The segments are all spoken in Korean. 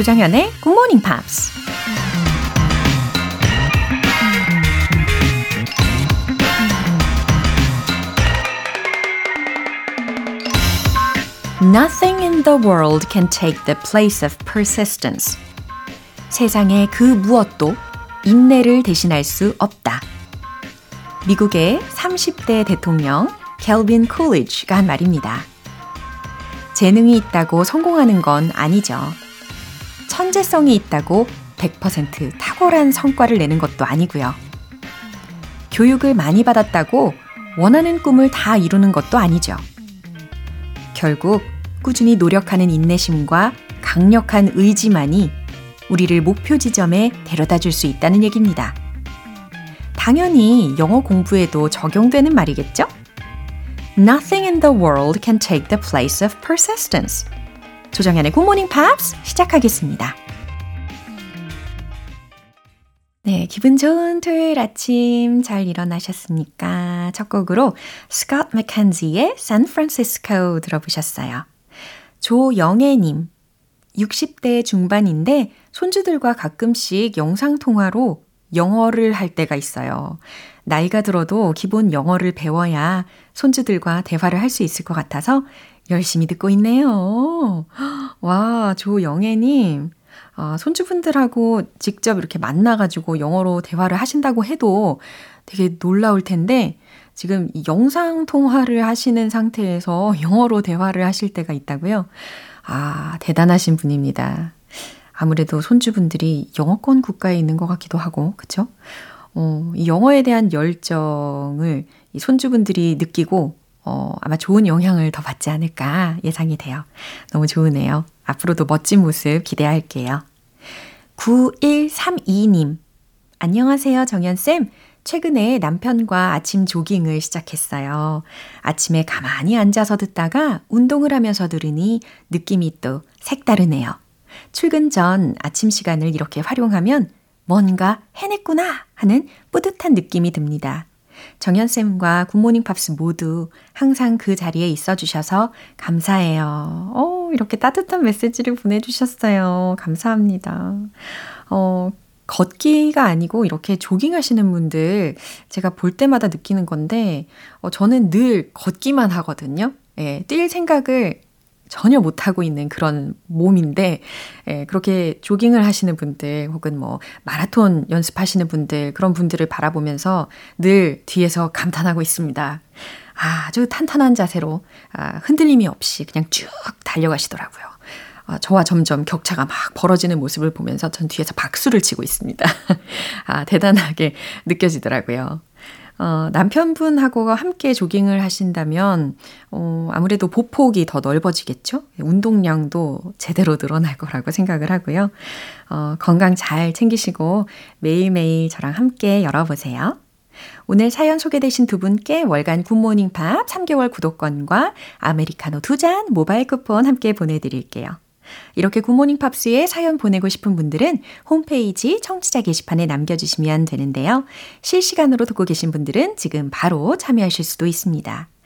조정현의 Good Morning Pops. Nothing in the world can take the place of persistence. 세상의 그 무엇도 인내를 대신할 수 없다. 미국의 30대 대통령 켈빈 쿨리지가 한 말입니다. 재능이 있다고 성공하는 건 아니죠. 천재성이 있다고 100% 탁월한 성과를 내는 것도 아니고요. 교육을 많이 받았다고 원하는 꿈을 다 이루는 것도 아니죠. 결국 꾸준히 노력하는 인내심과 강력한 의지만이 우리를 목표 지점에 데려다 줄 수 있다는 얘기입니다. 당연히 영어 공부에도 적용되는 말이겠죠? Nothing in the world can take the place of persistence. 조정현의 Good Morning Pops 시작하겠습니다. 네, 기분 좋은 토요일 아침 잘 일어나셨습니까? 첫 곡으로 스콧 맥켄지의 Francisco 들어보셨어요. 조영애님, 60대 중반인데 손주들과 가끔씩 영상통화로 영어를 할 때가 있어요. 나이가 들어도 기본 영어를 배워야 손주들과 대화를 할 수 있을 것 같아서 열심히 듣고 있네요. 와, 조영애님. 아, 손주분들하고 직접 이렇게 만나가지고 영어로 대화를 하신다고 해도 되게 놀라울 텐데, 지금 영상 통화를 하시는 상태에서 영어로 대화를 하실 때가 있다고요? 아, 대단하신 분입니다. 아무래도 손주분들이 영어권 국가에 있는 것 같기도 하고, 그쵸? 어, 이 영어에 대한 열정을 이 손주분들이 느끼고, 어, 아마 좋은 영향을 더 받지 않을까 예상이 돼요. 너무 좋으네요. 앞으로도 멋진 모습 기대할게요. 9132님. 안녕하세요, 정연쌤. 최근에 남편과 아침 조깅을 시작했어요. 아침에 가만히 앉아서 듣다가 운동을 하면서 들으니 느낌이 또 색다르네요. 출근 전 아침 시간을 이렇게 활용하면 뭔가 해냈구나 하는 뿌듯한 느낌이 듭니다. 정연쌤과 굿모닝 팝스 모두 항상 그 자리에 있어 주셔서 감사해요. 어, 이렇게 따뜻한 메시지를 보내주셨어요. 감사합니다. 어, 걷기가 아니고 이렇게 조깅 하시는 분들 제가 볼 때마다 느끼는 건데, 어, 저는 늘 걷기만 하거든요. 예, 뛸 생각을 전혀 못하고 있는 그런 몸인데, 예, 그렇게 조깅을 하시는 분들, 혹은 뭐, 마라톤 연습하시는 분들, 그런 분들을 바라보면서 늘 뒤에서 감탄하고 있습니다. 아주 탄탄한 자세로, 아, 흔들림이 없이 그냥 쭉 달려가시더라고요. 아, 저와 점점 격차가 막 벌어지는 모습을 보면서 전 뒤에서 박수를 치고 있습니다. 아, 대단하게 느껴지더라고요. 어, 남편분하고 함께 조깅을 하신다면, 어, 아무래도 보폭이 더 넓어지겠죠? 운동량도 제대로 늘어날 거라고 생각을 하고요. 어, 건강 잘 챙기시고 매일매일 저랑 함께 열어보세요. 오늘 사연 소개되신 두 분께 월간 굿모닝 팝스 3개월 구독권과 아메리카노 두 잔 모바일 쿠폰 함께 보내드릴게요. 이렇게 굿모닝 팝스에 사연 보내고 싶은 분들은 홈페이지 청취자 게시판에 남겨주시면 되는데요. 실시간으로 듣고 계신 분들은 지금 바로 참여하실 수도 있습니다.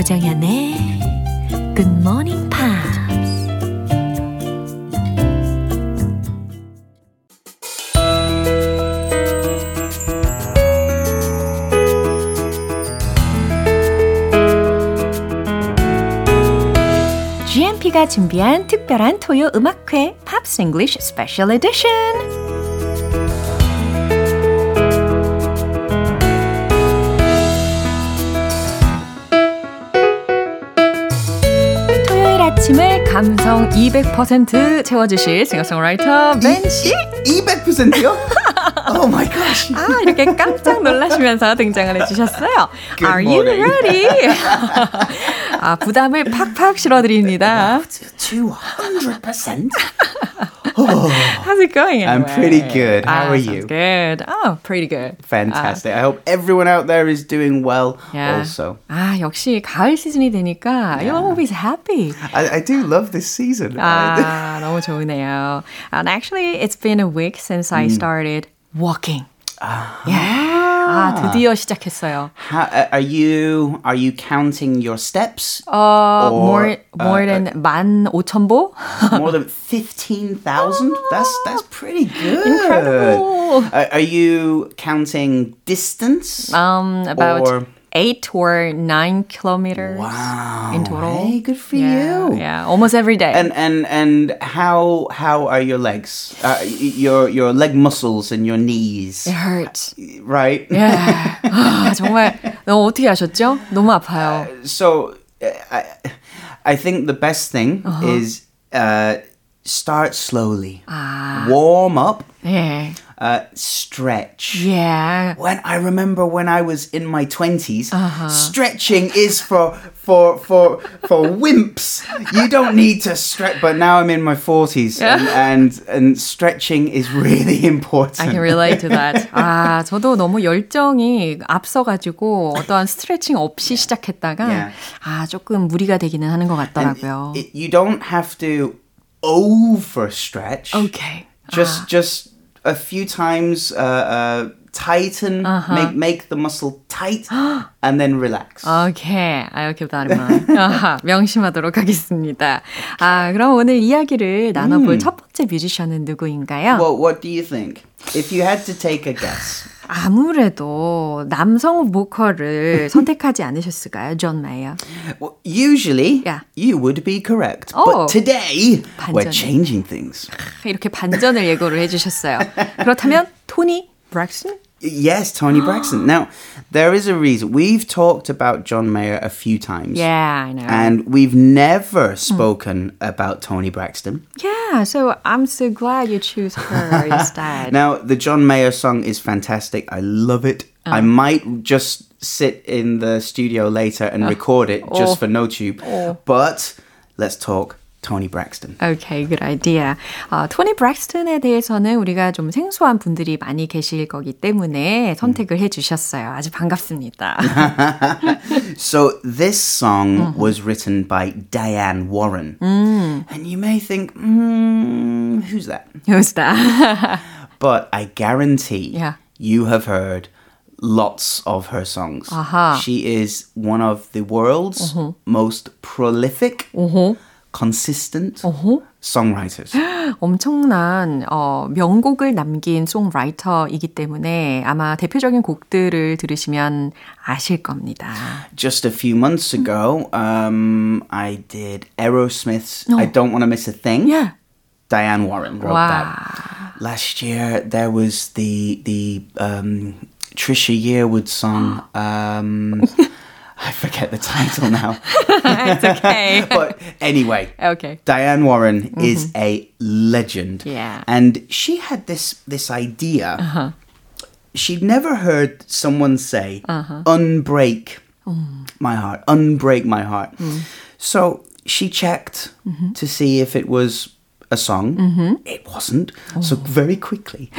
조정현의 굿모닝 팝스 GMP가 준비한 특별한 토요 음악회 팝스 잉글 감성 200% 채워주실 싱어송라이터 벤 씨. 200%요? Oh my gosh. 아, 이렇게 깜짝 놀라시면서 등장을 해주셨어요. Are you ready? 아, 부담을 팍팍 실어드립니다. 200%. How's it going? I'm anyway? pretty good. How Ah, are sounds you? Good. Oh, pretty good. Fantastic. I hope everyone out there is doing well Yeah. also. 아, 역시 가을 시즌이 되니까 you're always happy. I, I do love this season. 아, 너무 좋으네요. And actually, it's been a week since I started walking. Yeah. 아, 드디어 시작했어요. How, uh, are you are you counting your steps? 어, Or, more, more uh, than 만 오천 보? More than fifteen thousand. That's that's pretty good. Incredible. Uh, are you counting distance? Um, about Or- eight or nine kilometers wow. in total. Hey, good for yeah, you. Yeah, almost every day. And and and how how are your legs? Uh, y- your your leg muscles and your knees, it hurts. right? Yeah. 아, 정말 너무 어떻게 하셨죠? 너무 아파요. So uh, I I think the best thing is uh, start slowly, warm up, 예. uh, stretch. Yeah. When I remember when I was in my 20s, stretching is for for for for wimps. You don't need to stretch. But now I'm in my 40s, and, and and stretching is really important. I can relate to that. 아, 저도 너무 열정이 앞서가지고 어떠한 스트레칭 없이 시작했다가 Yeah. 아, 조금 무리가 되기는 하는 것 And 같더라고요. it- you don't have to over stretch. Okay. Just just a few times. Uh, uh, tighten, make make the muscle tight, and then relax. 오케이. I'll keep that in mind. 아하, 명심하도록 하겠습니다. 아, 그럼 오늘 이야기를 나눠볼 첫 번째 뮤지션은 누구인가요? Well, what do you think? If you had to take a guess. 아무래도 남성 보컬을 선택하지 않으셨을까요? 존 메이어. Well, usually, Yeah. you would be correct. Oh. But today, we're 반전이네. changing things. 이렇게 반전을 예고를 해주셨어요. 그렇다면 토니 브렉슨? Yes, Tony Braxton. Now, there is a reason. We've talked about John Mayer a few times. Yeah, I know. And we've never spoken about Tony Braxton. yeah, so I'm so glad you choose her instead. Now, the John Mayer song is fantastic. I love it. Uh. I might just sit in the studio later and record it just Oh. for NoTube. But let's talk Tony Braxton. Okay, good idea. 어, 토니 브렉스턴에 대해서는 우리가 좀 생소한 분들이 많이 계실 거기 때문에 선택을 해주셨어요. 아주 반갑습니다. So this song Mm-hmm. was written by Diane Warren. Mm. And you may think, mm, who's that? Who's that? But I guarantee Yeah. you have heard lots of her songs. Aha. Mm-hmm. She is one of the world's most prolific, Consistent songwriters. 엄청난 어, 명곡을 남긴 송라이터이기 때문에 아마 대표적인 곡들을 들으시면 아실 겁니다. Just a few months ago, um, I did Aerosmith's I Don't Want to Miss a Thing. Yeah. Diane Warren wrote Wow. that. Last year, there was the the um, Trisha Yearwood song. Um, I forget the title now. It's okay. but anyway, okay. Diane Warren is a legend. Mm-hmm. Yeah. And she had this this idea. Uh-huh. She'd never heard someone say Uh-huh. unbreak Mm. my heart, unbreak my heart. So she checked Mm-hmm. to see if it was a song. It wasn't. So Oh. very quickly,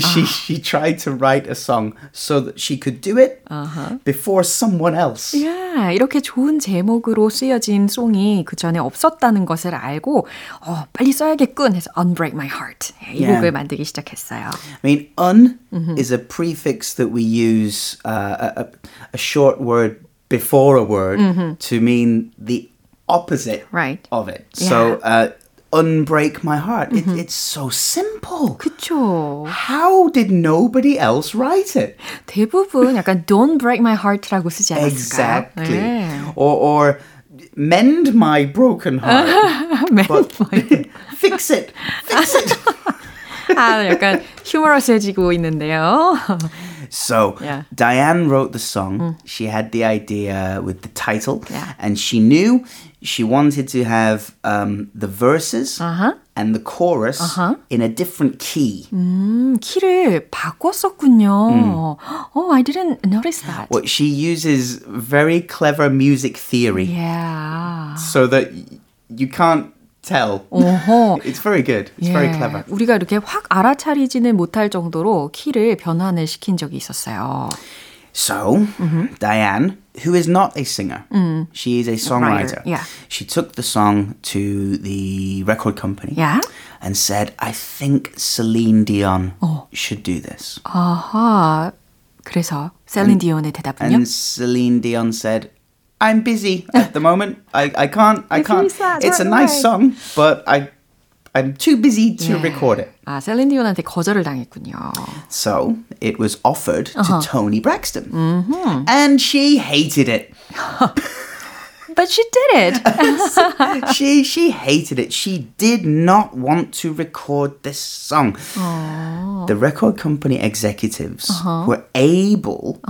she Ah. she tried to write a song so that she could do it Uh-huh. before someone else. Yeah, 이렇게 좋은 제목으로 쓰여진 송이 그 전에 없었다는 것을 알고 어, 빨리 써야겠군 해서 Unbreak My Heart 이 Yeah. 곡을 만들기 시작했어요. I mean, un Mm-hmm. is a prefix that we use, uh, a, a, a short word before a word to mean the opposite Mm-hmm. Right. of it. So, uh, unbreak my heart. It, it's so simple. 그쵸. How did nobody else write it? 대부분 약간 Don't Break My Heart라고 쓰지 않았을까요? Exactly. 네. Or, or mend my broken heart. but fix it. Fix it. 아, 약간 휴머러스해지고 있는데요. So Yeah. Diane wrote the song. She had the idea with the title, Yeah. and she knew she wanted to have um, the verses Uh-huh. and the chorus Uh-huh. in a different key. 음, 키를 바꿨었군요. Oh, I didn't notice that. Well, she uses very clever music theory Yeah. so that y- you can't tell. 어허. It's very good. It's very 예, clever. 우리가 이렇게 확 알아차리지는 못할 정도로 키를 변환을 시킨 적이 있었어요. So, Diane, who is not a singer, she is a songwriter. yeah. She took the song to the record company Yeah. and said, I think Celine Dion should do this. 아하. 그래서 셀린 디온의 대답은요? And Celine Dion said, I'm busy at the moment. I, I can't, I If you can't. said It's a right nice away." song, but I, I'm too busy to 예. record it. 아, 셀린 디온한테 거절을 당했군요. So it was offered to Tony Braxton. And she hated it. But she did it. she she hated it. She did not want to record this song. The record company executives were able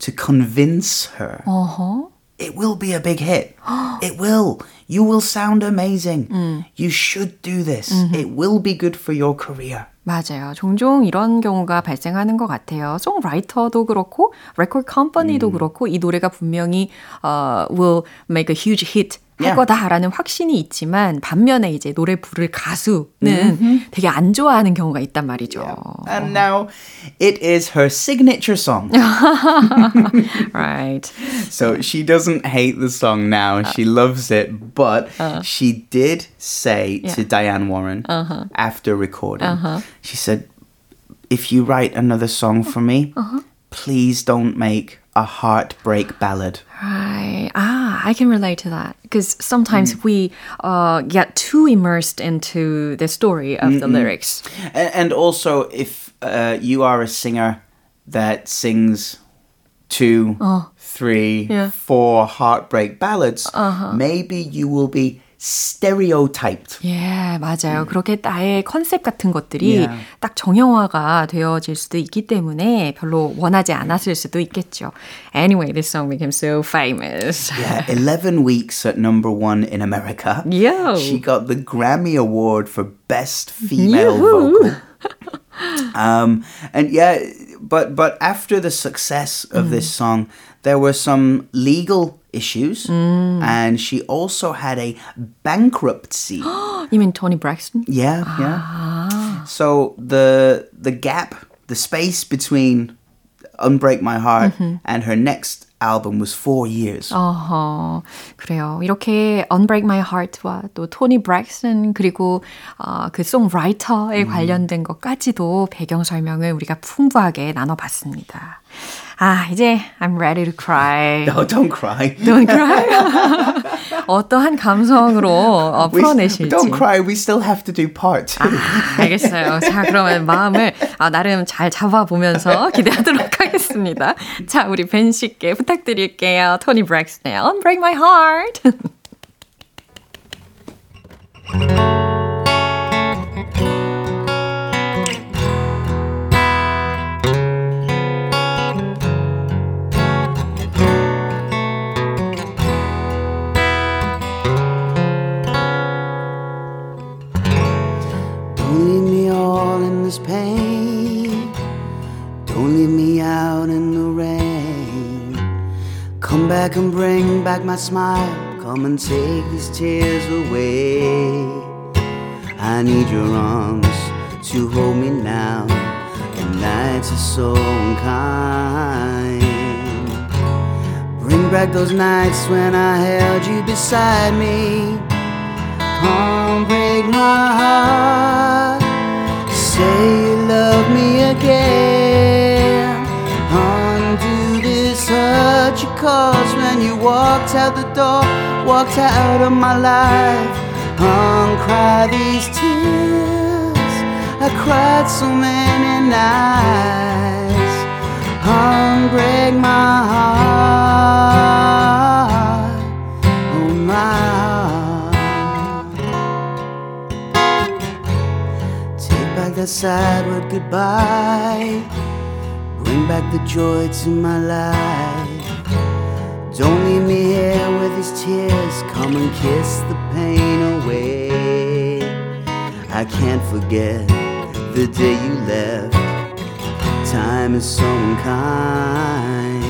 to convince her 어허. it will be a big hit. it will. You will sound amazing. You should do this. It will be good for your career. 맞아요. 종종 이런 경우가 발생하는 것 같아요. 송라이터도 그렇고, 레코드 컴퍼니도 그렇고, 이 노래가 분명히 uh, will make a huge hit 할 Yeah. 거다라는 확신이 있지만 반면에 이제 노래 부를 가수는 되게 안 좋아하는 경우가 있단 말이죠. And now it is her signature song. Right. So she doesn't hate the song now. she loves it. But she did say to Diane Warren after recording, she said, if you write another song for me, please don't make a heartbreak ballad. Right. Ah, I can relate to that because sometimes we uh, get too immersed into the story of the lyrics. And also, if uh, you are a singer that sings two, three, four yeah. heartbreak ballads, maybe you will be stereotyped. 예, 맞아요. 그렇게 나의 컨셉 같은 것들이 Yeah. 딱 정형화가 되어질 수도 있기 때문에 별로 원하지 않았을 수도 있겠죠. Anyway, this song became so famous. Yeah, 11 weeks at number one in America. Yo. She got the Grammy Award for Best Female Vocal. Um, and yeah, but but after the success of this mm. song, there were some legal issues, mm. and she also had a bankruptcy. You mean Tony Braxton? yeah, yeah. Ah. So the the gap, the space between "Unbreak My Heart" mm-hmm. and her next album was four years. 어허, 그래요. 이렇게 Unbreak My Heart와 또 토니 브렉슨 그리고 어, 그 송라이터에 관련된 것까지도 배경 설명을 우리가 풍부하게 나눠봤습니다. 아, 이제 I'm ready to cry. Oh, don't cry. Don't cry. 어떠한 감성으로 어, 풀어내실지. don't cry. We still have to do part. 아, 알겠어요. 자, 그러면 마음을 아, 나름 잘 잡아보면서 기대하도록 하겠습니다. 자, 우리 벤 씨께 부탁드릴게요. 토니 브렉슨의 Unbreak My Heart. Don't leave me all in this pain. Don't leave me out in the rain. Come back and bring back my smile. Come and take these tears away. I need your arms to hold me now. The nights are so unkind. Bring back those nights when I held you beside me. Come break my heart. Say you love me again. This hurt you caused when you walked out the door, walked out of my life. Uncry these tears. I cried so many nights. Unbreak my heart. Oh my heart. Take back that sad word goodbye. Bring back the joy to my life. Don't leave me here with these tears, come and kiss the pain away. I can't forget the day you left. Time is so unkind.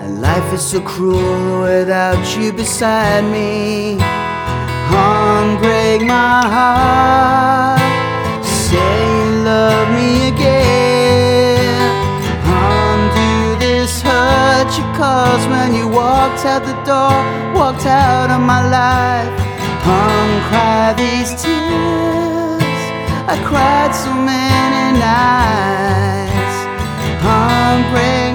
And life is so cruel without you beside me. Unbreak my heart. Say you love me again. Caused when you walked out the door, walked out of my life. Uncry these tears. I cried so many nights. Unbreak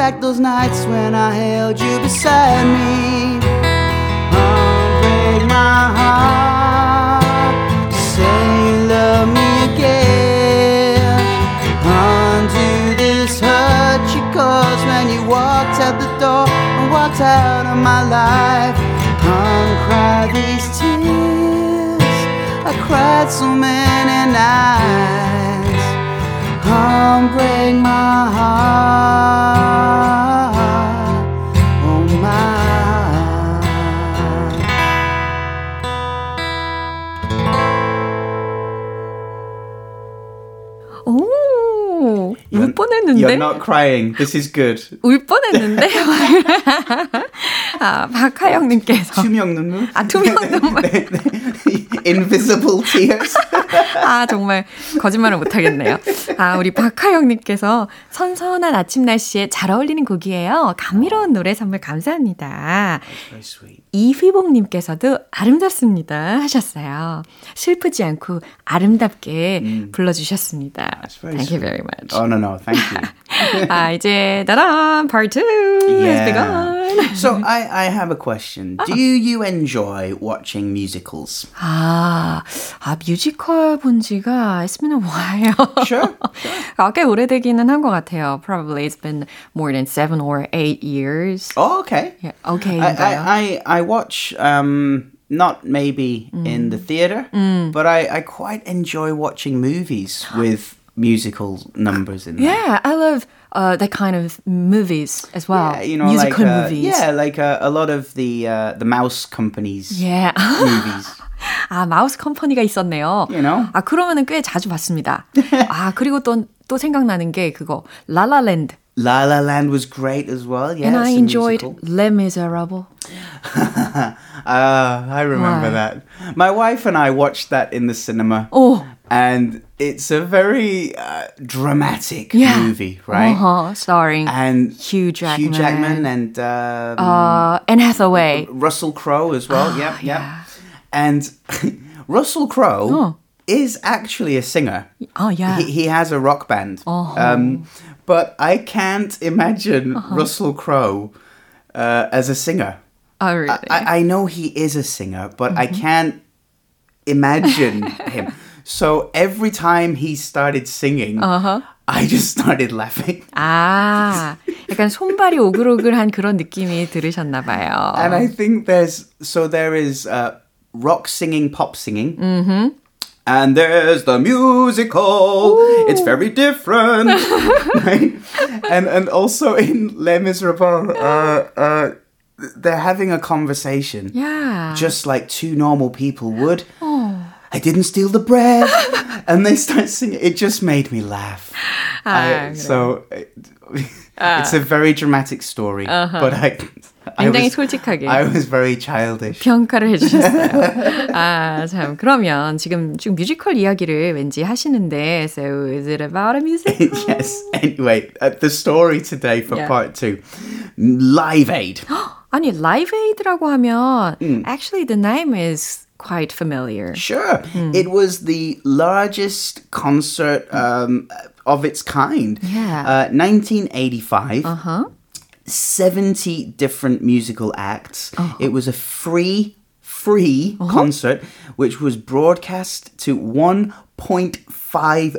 back those nights when I held you beside me. Unbreak my heart. Say you love me again. Undo this hurt you caused when you walked out the door and walked out of my life. Uncry these tears. I cried so many nights. Unbreak my heart. 뻔했는데. You're not crying. This is good. 울 뻔했는데. 아, 박하영님께서. 투명 눈물? 아, 투명 눈물. 네, 네. Invisible tears. 아, 정말 거짓말을 못하겠네요. 아, 우리 박하영님께서 선선한 아침 날씨에 잘 어울리는 곡이에요. 감미로운 노래 선물 감사합니다. Very sweet. 이휘봉님께서도 아름답습니다 하셨어요. 슬프지 않고 아름답게 불러주셨습니다. very Thank you very much. Oh no no, thank you. 아, 이제 따란 part 2 has begun. so I, I have a question. Do you enjoy watching musicals? 아, 아 뮤지컬 본 지가 it's been a while. Sure. 아, 꽤 오래되기는 한 것 같아요. Probably it's been more than seven or eight years. Oh, okay. Yeah, okay. I, I, I, I watch um not maybe in the theater, but I, I quite enjoy watching movies with musical numbers in them. yeah, I love uh, that kind of movies as well. Yeah, you know, Musical like uh, movies. yeah, like uh, a lot of the uh, the mouse companies Yeah. movies. 아, 마우스 컴퍼니가 있었네요. You know? 아, 그러면은 꽤 자주 봤습니다. 아, 그리고 또, 또 생각나는 게 그거, 라라랜드. La La Land was great as well. Yeah, And I enjoyed musical. Les Miserables. Ah, I remember that. My wife and I watched that in the cinema. Oh. And it's a very uh, dramatic Yeah. movie, right? Uh-huh, starring And Hugh Jackman. Hugh Jackman and um, uh, Anne Hathaway. Russell Crowe as well. yep, yep. yeah. And Russell Crowe Oh is actually a singer. Oh, yeah. He, he has a rock band. Uh-huh. Um, but I can't imagine Russell Crowe uh, as a singer. oh, really? I, I know he is a singer, but I Mm-hmm. can't imagine him. So every time he started singing, Uh-huh. I just started laughing. 아, 약간 손발이 오글오글한 그런 느낌이 들으셨나 봐요. And I think there's so there is uh, rock singing, pop singing. Mm-hmm. and there's the musical. Ooh. It's very different, right? And and also in Les Miserables, uh, uh, they're having a conversation. Yeah, just like two normal people would. Oh. I didn't steal the bread, and they start singing. It just made me laugh. Ah, I, so it, it's a very dramatic story, uh-huh. but I. 굉장히 was, 솔직하게. I was very childish. 평가를 해주셨어요. 아, 참. 그러면 지금, 지금 뮤지컬 이야기를 왠지 하시는데, so is it about a musical? yes. Anyway, uh, the story today for Yeah. part two, Live Aid. 아니, 라이브 에이드라고 하면, 음. actually the name is quite familiar. Sure, it was the largest concert um, of its kind. Yeah. Uh, 1985. Uh-huh. 70 different musical acts. It was a free, free Uh-huh. concert which was broadcast to 1.5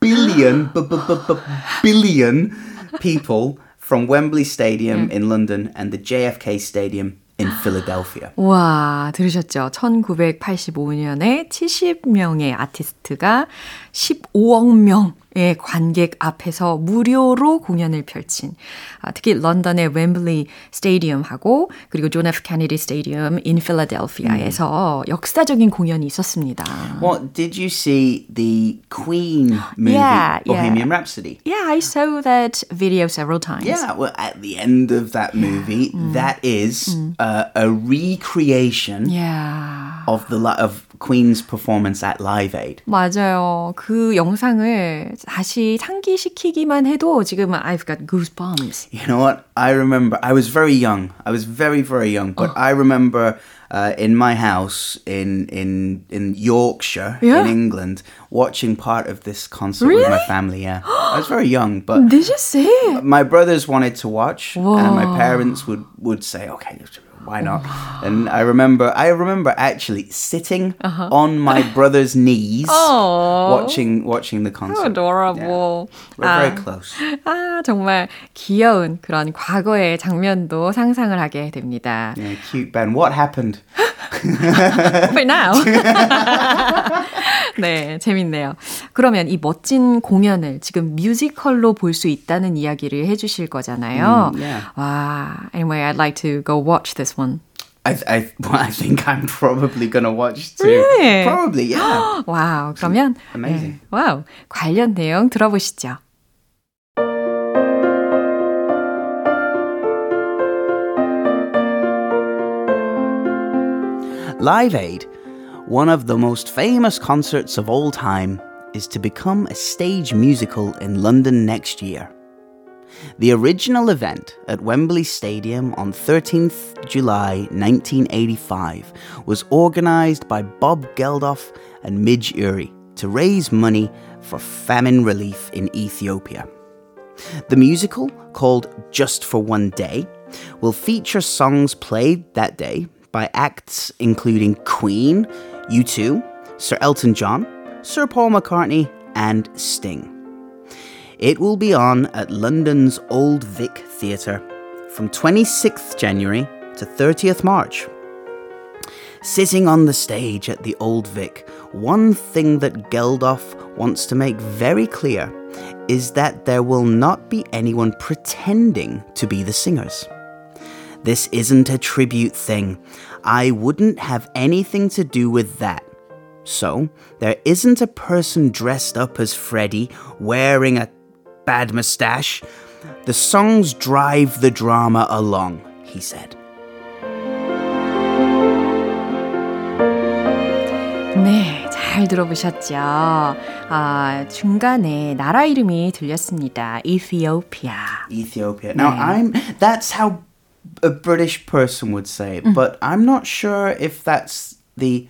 billion, b- b- b- b- billion people from Wembley Stadium in London and the JFK Stadium in Philadelphia. 와, 들으셨죠? 1985년에 70명의 아티스트가 15억 명 의 관객 앞에서 무료로 공연을 펼친 아, 특히 런던의 웸블리 스테디움하고 그리고 존 F 케네디 스테디움 in Philadelphia에서 음. 역사적인 공연이 있었습니다. What did you see the Queen movie yeah, Bohemian yeah. Rhapsody? Yeah, I saw that video several times. Yeah, well at the end of that movie mm. that is mm. uh, a recreation yeah. of the of Queen's performance at Live Aid. 맞아요. 그 영상을 다시 상기시키기만 해도 지금 I've got goosebumps. You know what? I remember I was very young. I was very very young, but oh. I remember uh, in my house in in in Yorkshire yeah? in England watching part of this concert really? with my family. Yeah, I was very young, but did you see? My brothers wanted to watch, Whoa. and my parents would would say, "Okay, why not? and I remember, I remember actually sitting uh-huh. on my brother's knees, watching watching the concert. How adorable. Yeah. We're 아, very close. 아 정말 귀여운 그런 과거의 장면도 상상을 하게 됩니다. Yeah, cute Ben. What happened? But now. 네, 재밌네요. 그러면 이 멋진 공연을 지금 뮤지컬로 볼 수 있다는 이야기를 해주실 거잖아요. Mm, yeah. 와, anyway, I'd like to go watch this one. I, I, well, I think I'm probably gonna watch too. Really? Probably, yeah. 와우, 그러면 amazing. 네, 와우, 관련 내용 들어보시죠. Live Aid one of the most famous concerts of all time, is to become a stage musical in London next year. The original event at Wembley Stadium on 13th July 1985 was organised by Bob Geldof and Midge Uri to raise money for famine relief in Ethiopia. The musical, called Just for One Day, will feature songs played that day by acts including Queen, U2, Sir Elton John, Sir Paul McCartney, and Sting. It will be on at London's Old Vic Theatre from 26th January to 30th March. Sitting on the stage at the Old Vic, one thing that Geldof wants to make very clear is that there will not be anyone pretending to be the singers. This isn't a tribute thing. I wouldn't have anything to do with that. So, there isn't a person dressed up as Freddy wearing a bad mustache. The songs drive the drama along, he said. 네, 잘 들어보셨죠? 아, 중간에 나라 이름이 들렸습니다. Ethiopia. Ethiopia. Now, I'm that's how a British person would say it, mm. but I'm not sure if that's the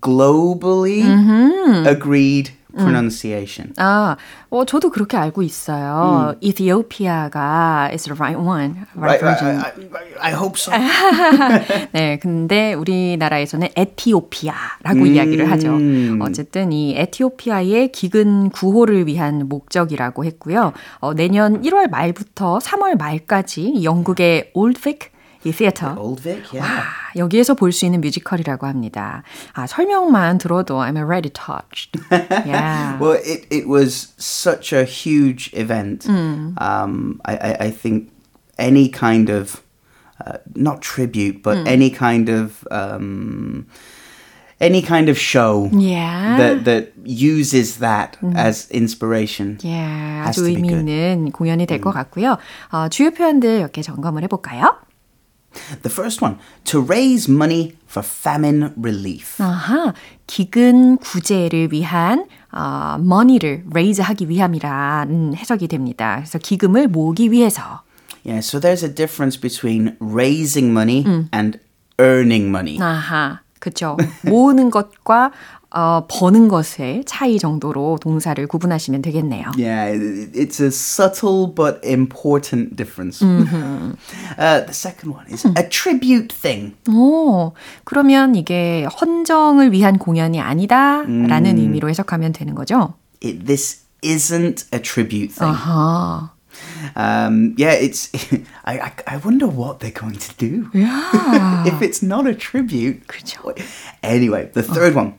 globally mm-hmm. agreed pronunciation. 아, 어, 저도 그렇게 알고 있어요. Mm. Ethiopia가 is the right one. Right, right I, I, I hope so. 네, 근데 우리나라에서는 에티오피아라고 음. 이야기를 하죠. 어쨌든 이 에티오피아의 기근 구호를 위한 목적이라고 했고요. 어, 내년 1월 말부터 3월 말까지 영국의 올드빅 이 theater. Old Vic, yeah. 와, 여기에서 볼 수 있는 뮤지컬이라고 합니다. 아, 설명만 들어도 I'm already touched. Yeah. well, it, it was such a huge event. Mm. Um, I, I, I think any kind of, uh, not tribute, but mm. any kind of, um, any kind of show yeah. that that uses that 음. as inspiration. Yeah, 아주 의미 있는 공연이 될 것 같고요. 어, 주요 표현들 몇 개 점검을 해볼까요? The first one, to raise money for famine relief. 아하, 기근 구제를 위한 어, money를 raise 하기 위함이라는 해석이 됩니다. 그래서 기금을 모으기 위해서. Yeah, so there's a difference between raising money 음. and earning money. 아하, 그렇죠. 모으는 것과 어, 버는 것의 차이 정도로 동사를 구분하시면 되겠네요. Yeah, it's a subtle but important difference. Mm-hmm. Uh, the second one is a tribute thing. 오, 그러면 이게 헌정을 위한 공연이 아니다라는 음. 의미로 해석하면 되는 거죠? It, this isn't a tribute thing. 아하. Um, yeah, it's. I, I I wonder what they're going to do. Yeah. if it's not a tribute. 그죠. Anyway, the third one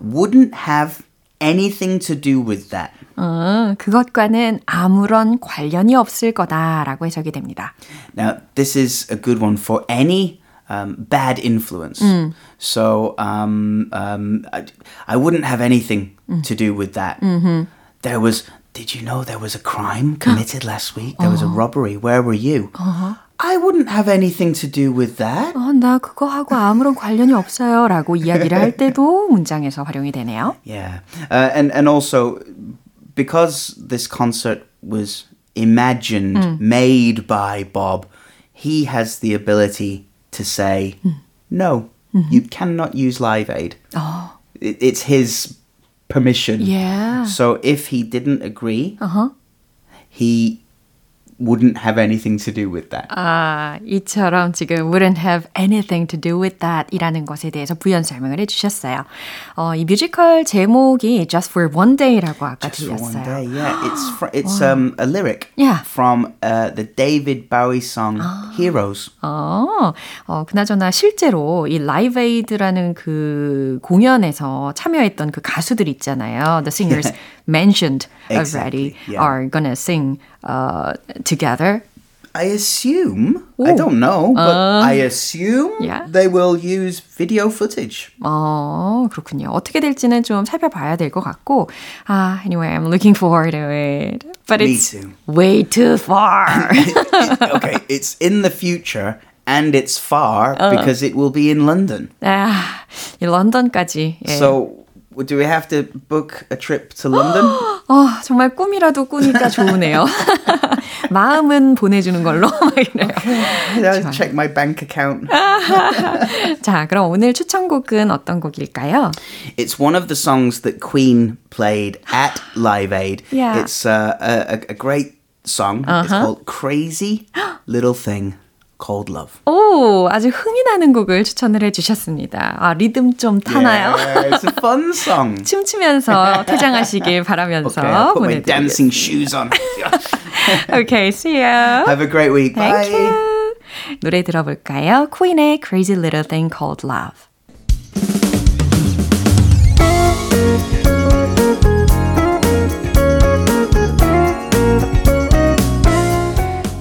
wouldn't have anything to do with that. 어, 그것과는 아무런 관련이 없을 거다라고 해석이 됩니다. Now, this is a good one for any um, bad influence. So, um, um, I, I wouldn't have anything to do with that. There was, did you know there was a crime committed last week? There was a robbery. Where were you? I wouldn't have anything to do with that. 어, 나 그거 하고 아무런 관련이 없어요 라고 이야기를 할 때도 문장에서 활용이 되네요. Yeah. Uh, and, and also, because this concert was imagined, made by Bob, he has the ability to say, no, you cannot use Live Aid. It, it's his permission. Yeah. So if he didn't agree, Uh-huh. he wouldn't have anything to do with that. 아, 이처럼 지금 wouldn't have anything to do with that 이라는 것에 대해서 부연 설명을 해주셨어요. 어, 이 뮤지컬 제목이 Just for One Day라고 아까 Just for one 들렸어요. day, yeah. It's fr- it's um, a lyric Yeah. from uh, the David Bowie song Heroes. 어, 어, 그나저나 실제로 이 라이브 에이드라는 그 공연에서 참여했던 그 가수들 있잖아요. The singers mentioned already Exactly, yeah. are gonna sing uh, together. I assume, I don't know, but I assume yeah. they will use video footage. 어, 그렇군요. 어떻게 될지는 좀 살펴봐야 될 것 같고. 아, anyway, I'm looking forward to it. But Me it's too. way too far. okay, it's in the future and it's far because it will be in London. 아, 이 런던까지. 예. So, do we have to book a trip to London? 어, 정말 꿈이라도 꾸니까 좋으네요. 마음은 보내주는 걸로. 막 이래요. I'll check my bank account. 자, 그럼 오늘 추천곡은 어떤 곡일까요? It's one of the songs that Queen played at Live Aid. Yeah. It's uh, a, a, a great song. It's called Crazy Little Thing Called Love. 오, 아주 흥이 나는 곡을 추천을 해주셨습니다. 아, 리듬 좀 타나요? Yeah, it's a fun song. 춤추면서 퇴장하시길 바라면서 Okay, put my dancing shoes on. Okay, see you. Have a great week. Thank Bye. you. 노래 들어볼까요? 퀸의 Crazy Little Thing Called Love.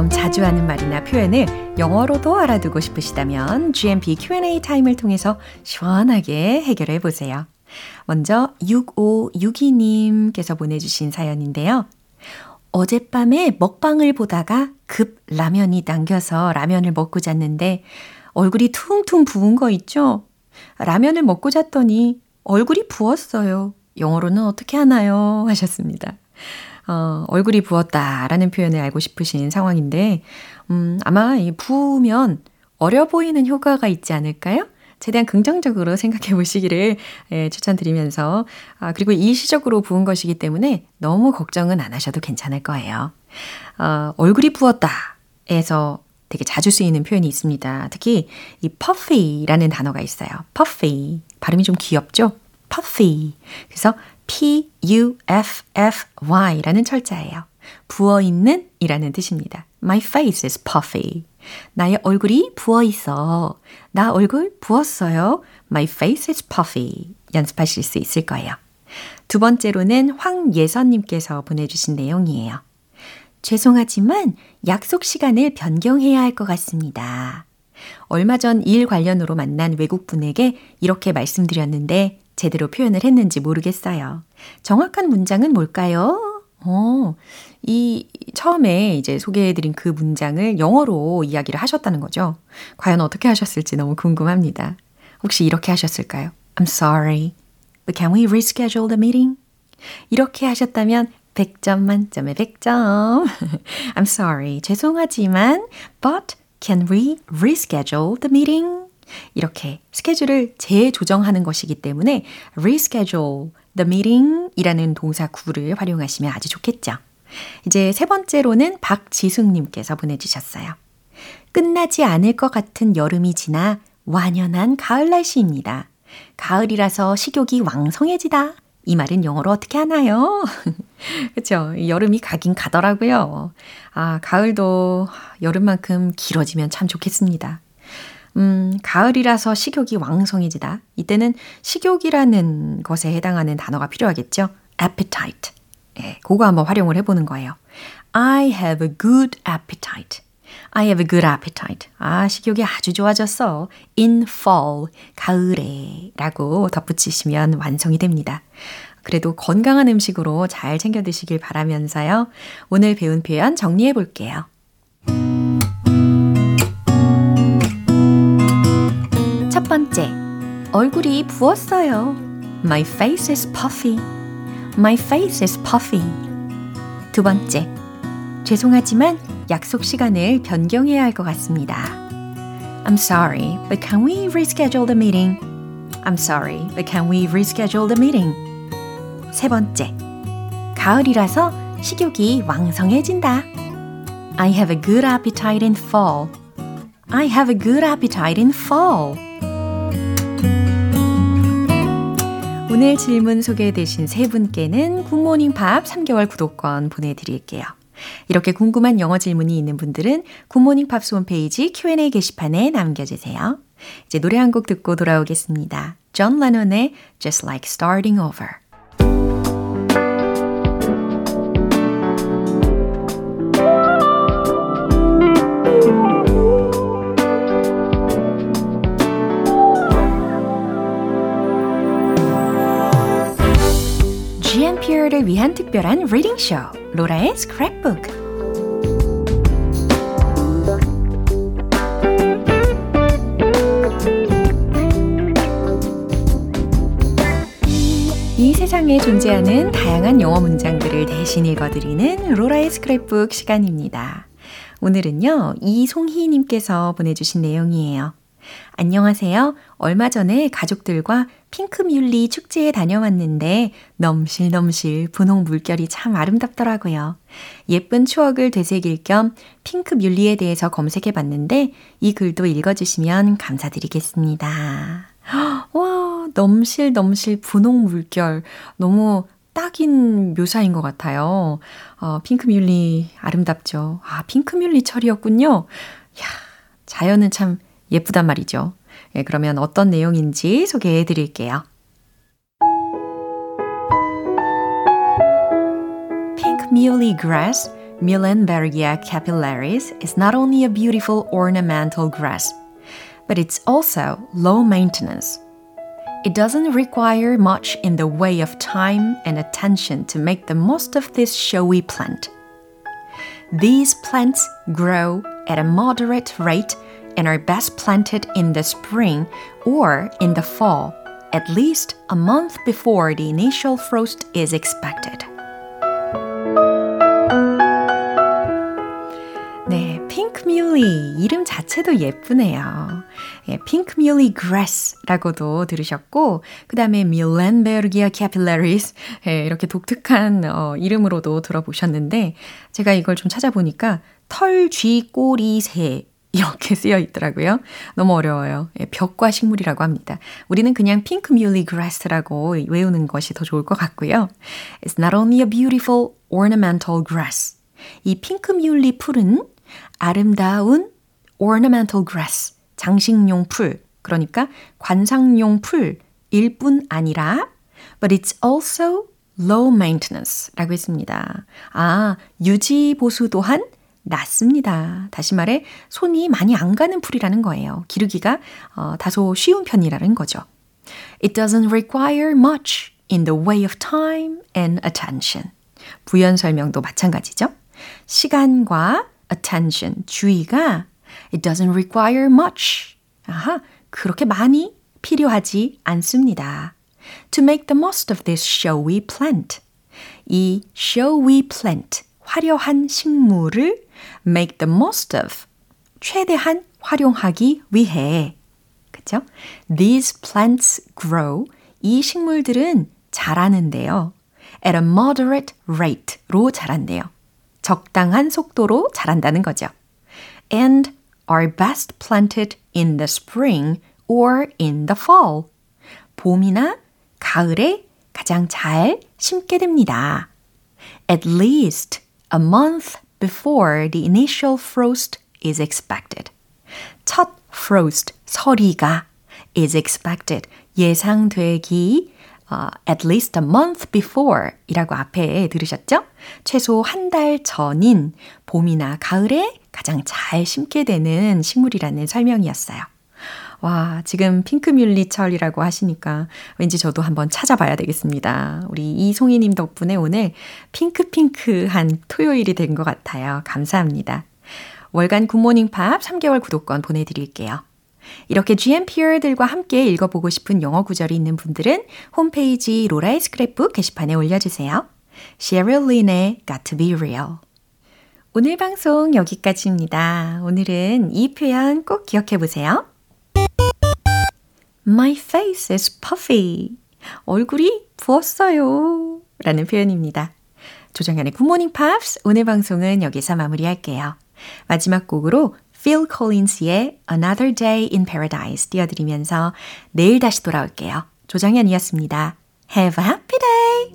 버릇처럼 자주 하는 말이나 표현을 영어로도 알아두고 싶으시다면 GMP Q&A 타임을 통해서 시원하게 해결해 보세요. 먼저 6562님께서 보내주신 사연인데요. 어젯밤에 먹방을 보다가 급 라면이 당겨서 라면을 먹고 잤는데 얼굴이 퉁퉁 부은 거 있죠? 라면을 먹고 잤더니 얼굴이 부었어요. 영어로는 어떻게 하나요? 하셨습니다. 어, 얼굴이 부었다라는 표현을 알고 싶으신 상황인데, 음, 아마 이 부으면 어려 보이는 효과가 있지 않을까요? 최대한 긍정적으로 생각해 보시기를 예, 추천드리면서, 아, 그리고 일시적으로 부은 것이기 때문에 너무 걱정은 안 하셔도 괜찮을 거예요. 어, 얼굴이 부었다에서 되게 자주 쓰이는 표현이 있습니다. 특히 이 puffy라는 단어가 있어요. puffy. 발음이 좀 귀엽죠? puffy. 그래서 P-U-F-F-Y라는 철자예요. 부어있는 이라는 뜻입니다. My face is puffy. 나의 얼굴이 부어있어. 나 얼굴 부었어요. My face is puffy. 연습하실 수 있을 거예요. 두 번째로는 황예선님께서 보내주신 내용이에요. 죄송하지만 약속 시간을 변경해야 할 것 같습니다. 얼마 전 일 관련으로 만난 외국분에게 이렇게 말씀드렸는데 제대로 표현을 했는지 모르겠어요. 정확한 문장은 뭘까요? 어, 이 처음에 이제 소개해드린 그 문장을 영어로 이야기를 하셨다는 거죠. 과연 어떻게 하셨을지 너무 궁금합니다. 혹시 이렇게 하셨을까요? I'm sorry, but can we reschedule the meeting? 이렇게 하셨다면 100점 만점에 100점. I'm sorry, 죄송하지만, but can we reschedule the meeting? 이렇게 스케줄을 재조정하는 것이기 때문에 reschedule the meeting 이라는 동사 구를 활용하시면 아주 좋겠죠. 이제 세 번째로는 박지숙님께서 보내주셨어요. 끝나지 않을 것 같은 여름이 지나 완연한 가을 날씨입니다. 가을이라서 식욕이 왕성해지다. 이 말은 영어로 어떻게 하나요? 그쵸. 여름이 가긴 가더라고요. 아, 가을도 여름만큼 길어지면 참 좋겠습니다. 음, 가을이라서 식욕이 왕성해지다. 이때는 식욕이라는 것에 해당하는 단어가 필요하겠죠. appetite. 예, 그거 한번 활용을 해보는 거예요. I have a good appetite. I have a good appetite. 아, 식욕이 아주 좋아졌어. In fall, 가을에 라고 덧붙이시면 완성이 됩니다. 그래도 건강한 음식으로 잘 챙겨 드시길 바라면서요. 오늘 배운 표현 정리해 볼게요. 번째, 얼굴이 부었어요. My face is puffy. My face is puffy. 두 번째, 죄송하지만 약속 시간을 변경해야 할 것 같습니다. I'm sorry, but can we reschedule the meeting? I'm sorry, but can we reschedule the meeting? 세 번째, 가을이라서 식욕이 왕성해진다. I have a good appetite in fall. I have a good appetite in fall. 오늘 질문 소개되신 세 분께는 굿모닝 팝 3개월 구독권 보내드릴게요. 이렇게 궁금한 영어 질문이 있는 분들은 굿모닝 팝스 홈페이지 Q&A 게시판에 남겨주세요. 이제 노래 한 곡 듣고 돌아오겠습니다. 존 레논의 Just Like Starting Over. GMP를 위한 특별한 리딩쇼 로라의 스크랩북 이 세상에 존재하는 다양한 영어 문장들을 대신 읽어드리는 로라의 스크랩북 시간입니다. 오늘은요, 이송희님께서 보내주신 내용이에요. 안녕하세요. 얼마 전에 가족들과 핑크뮬리 축제에 다녀왔는데 넘실넘실 분홍 물결이 참 아름답더라고요. 예쁜 추억을 되새길 겸 핑크뮬리에 대해서 검색해 봤는데 이 글도 읽어주시면 감사드리겠습니다. 와, 넘실넘실 분홍 물결. 너무 딱인 묘사인 것 같아요. 어, 핑크뮬리 아름답죠. 아, 핑크뮬리 철이었군요. 야, 자연은 참 예쁘단 말이죠. 예, 그러면 어떤 내용인지 소개해 드릴게요. Pink Muley grass, Millenbergia capillaris, is not only a beautiful ornamental grass, but it's also low maintenance. It doesn't require much in the way of time and attention to make the most of this showy plant. These plants grow at a moderate rate and are best planted in the spring or in the fall, at least a month before the initial frost is expected. 네, 핑크뮬리 이름 자체도 예쁘네요. 예, 핑크뮬리 grass라고도 들으셨고 그 다음에 Muhlenbergia capillaris 예, 이렇게 독특한 어, 이름으로도 들어보셨는데 제가 이걸 좀 찾아보니까 털쥐 꼬리새 이렇게 쓰여 있더라고요. 너무 어려워요. 예, 벼과 식물이라고 합니다. 우리는 그냥 핑크 뮬리 grass라고 외우는 것이 더 좋을 것 같고요. It's not only a beautiful ornamental grass. 이 핑크 뮬리 풀은 아름다운 ornamental grass, 장식용 풀, 그러니까 관상용 풀일 뿐 아니라 but it's also low maintenance 라고 했습니다. 아, 유지 보수 또한 낮습니다. 다시 말해 손이 많이 안 가는 풀이라는 거예요. 기르기가 어, 다소 쉬운 편이라는 거죠. It doesn't require much in the way of time and attention. 부연 설명도 마찬가지죠. 시간과 attention, 주의가 it doesn't require much. 아하, 그렇게 많이 필요하지 않습니다. To make the most of this showy plant. 이 showy plant, 화려한 식물을 make the most of, 최대한 활용하기 위해. 그쵸? These plants grow. 이 식물들은 자라는데요. at a moderate rate로 자란대요. 적당한 속도로 자란다는 거죠. And are best planted in the spring or in the fall. 봄이나 가을에 가장 잘 심게 됩니다. At least a month before the initial frost is expected. 첫 frost, 서리가 is expected, 예상되기 uh, at least a month before 이라고 앞에 들으셨죠? 최소 한 달 전인 봄이나 가을에 가장 잘 심게 되는 식물이라는 설명이었어요. 와, 지금 핑크뮬리철이라고 하시니까 왠지 저도 한번 찾아봐야 되겠습니다. 우리 이송이님 덕분에 오늘 핑크핑크한 토요일이 된 것 같아요. 감사합니다. 월간 굿모닝 팝 3개월 구독권 보내드릴게요. 이렇게 GMPR들과 함께 읽어보고 싶은 영어 구절이 있는 분들은 홈페이지 로라의 스크랩북 게시판에 올려주세요. Sheryl Lynn의 Got to be Real. 오늘 방송 여기까지입니다. 오늘은 이 표현 꼭 기억해 보세요. My face is puffy. 얼굴이 부었어요. 라는 표현입니다. 조정현의 굿모닝 팝스 오늘 방송은 여기서 마무리할게요. 마지막 곡으로 Phil Collins의 Another Day in Paradise 띄워드리면서 내일 다시 돌아올게요. 조정현이었습니다. Have a happy day!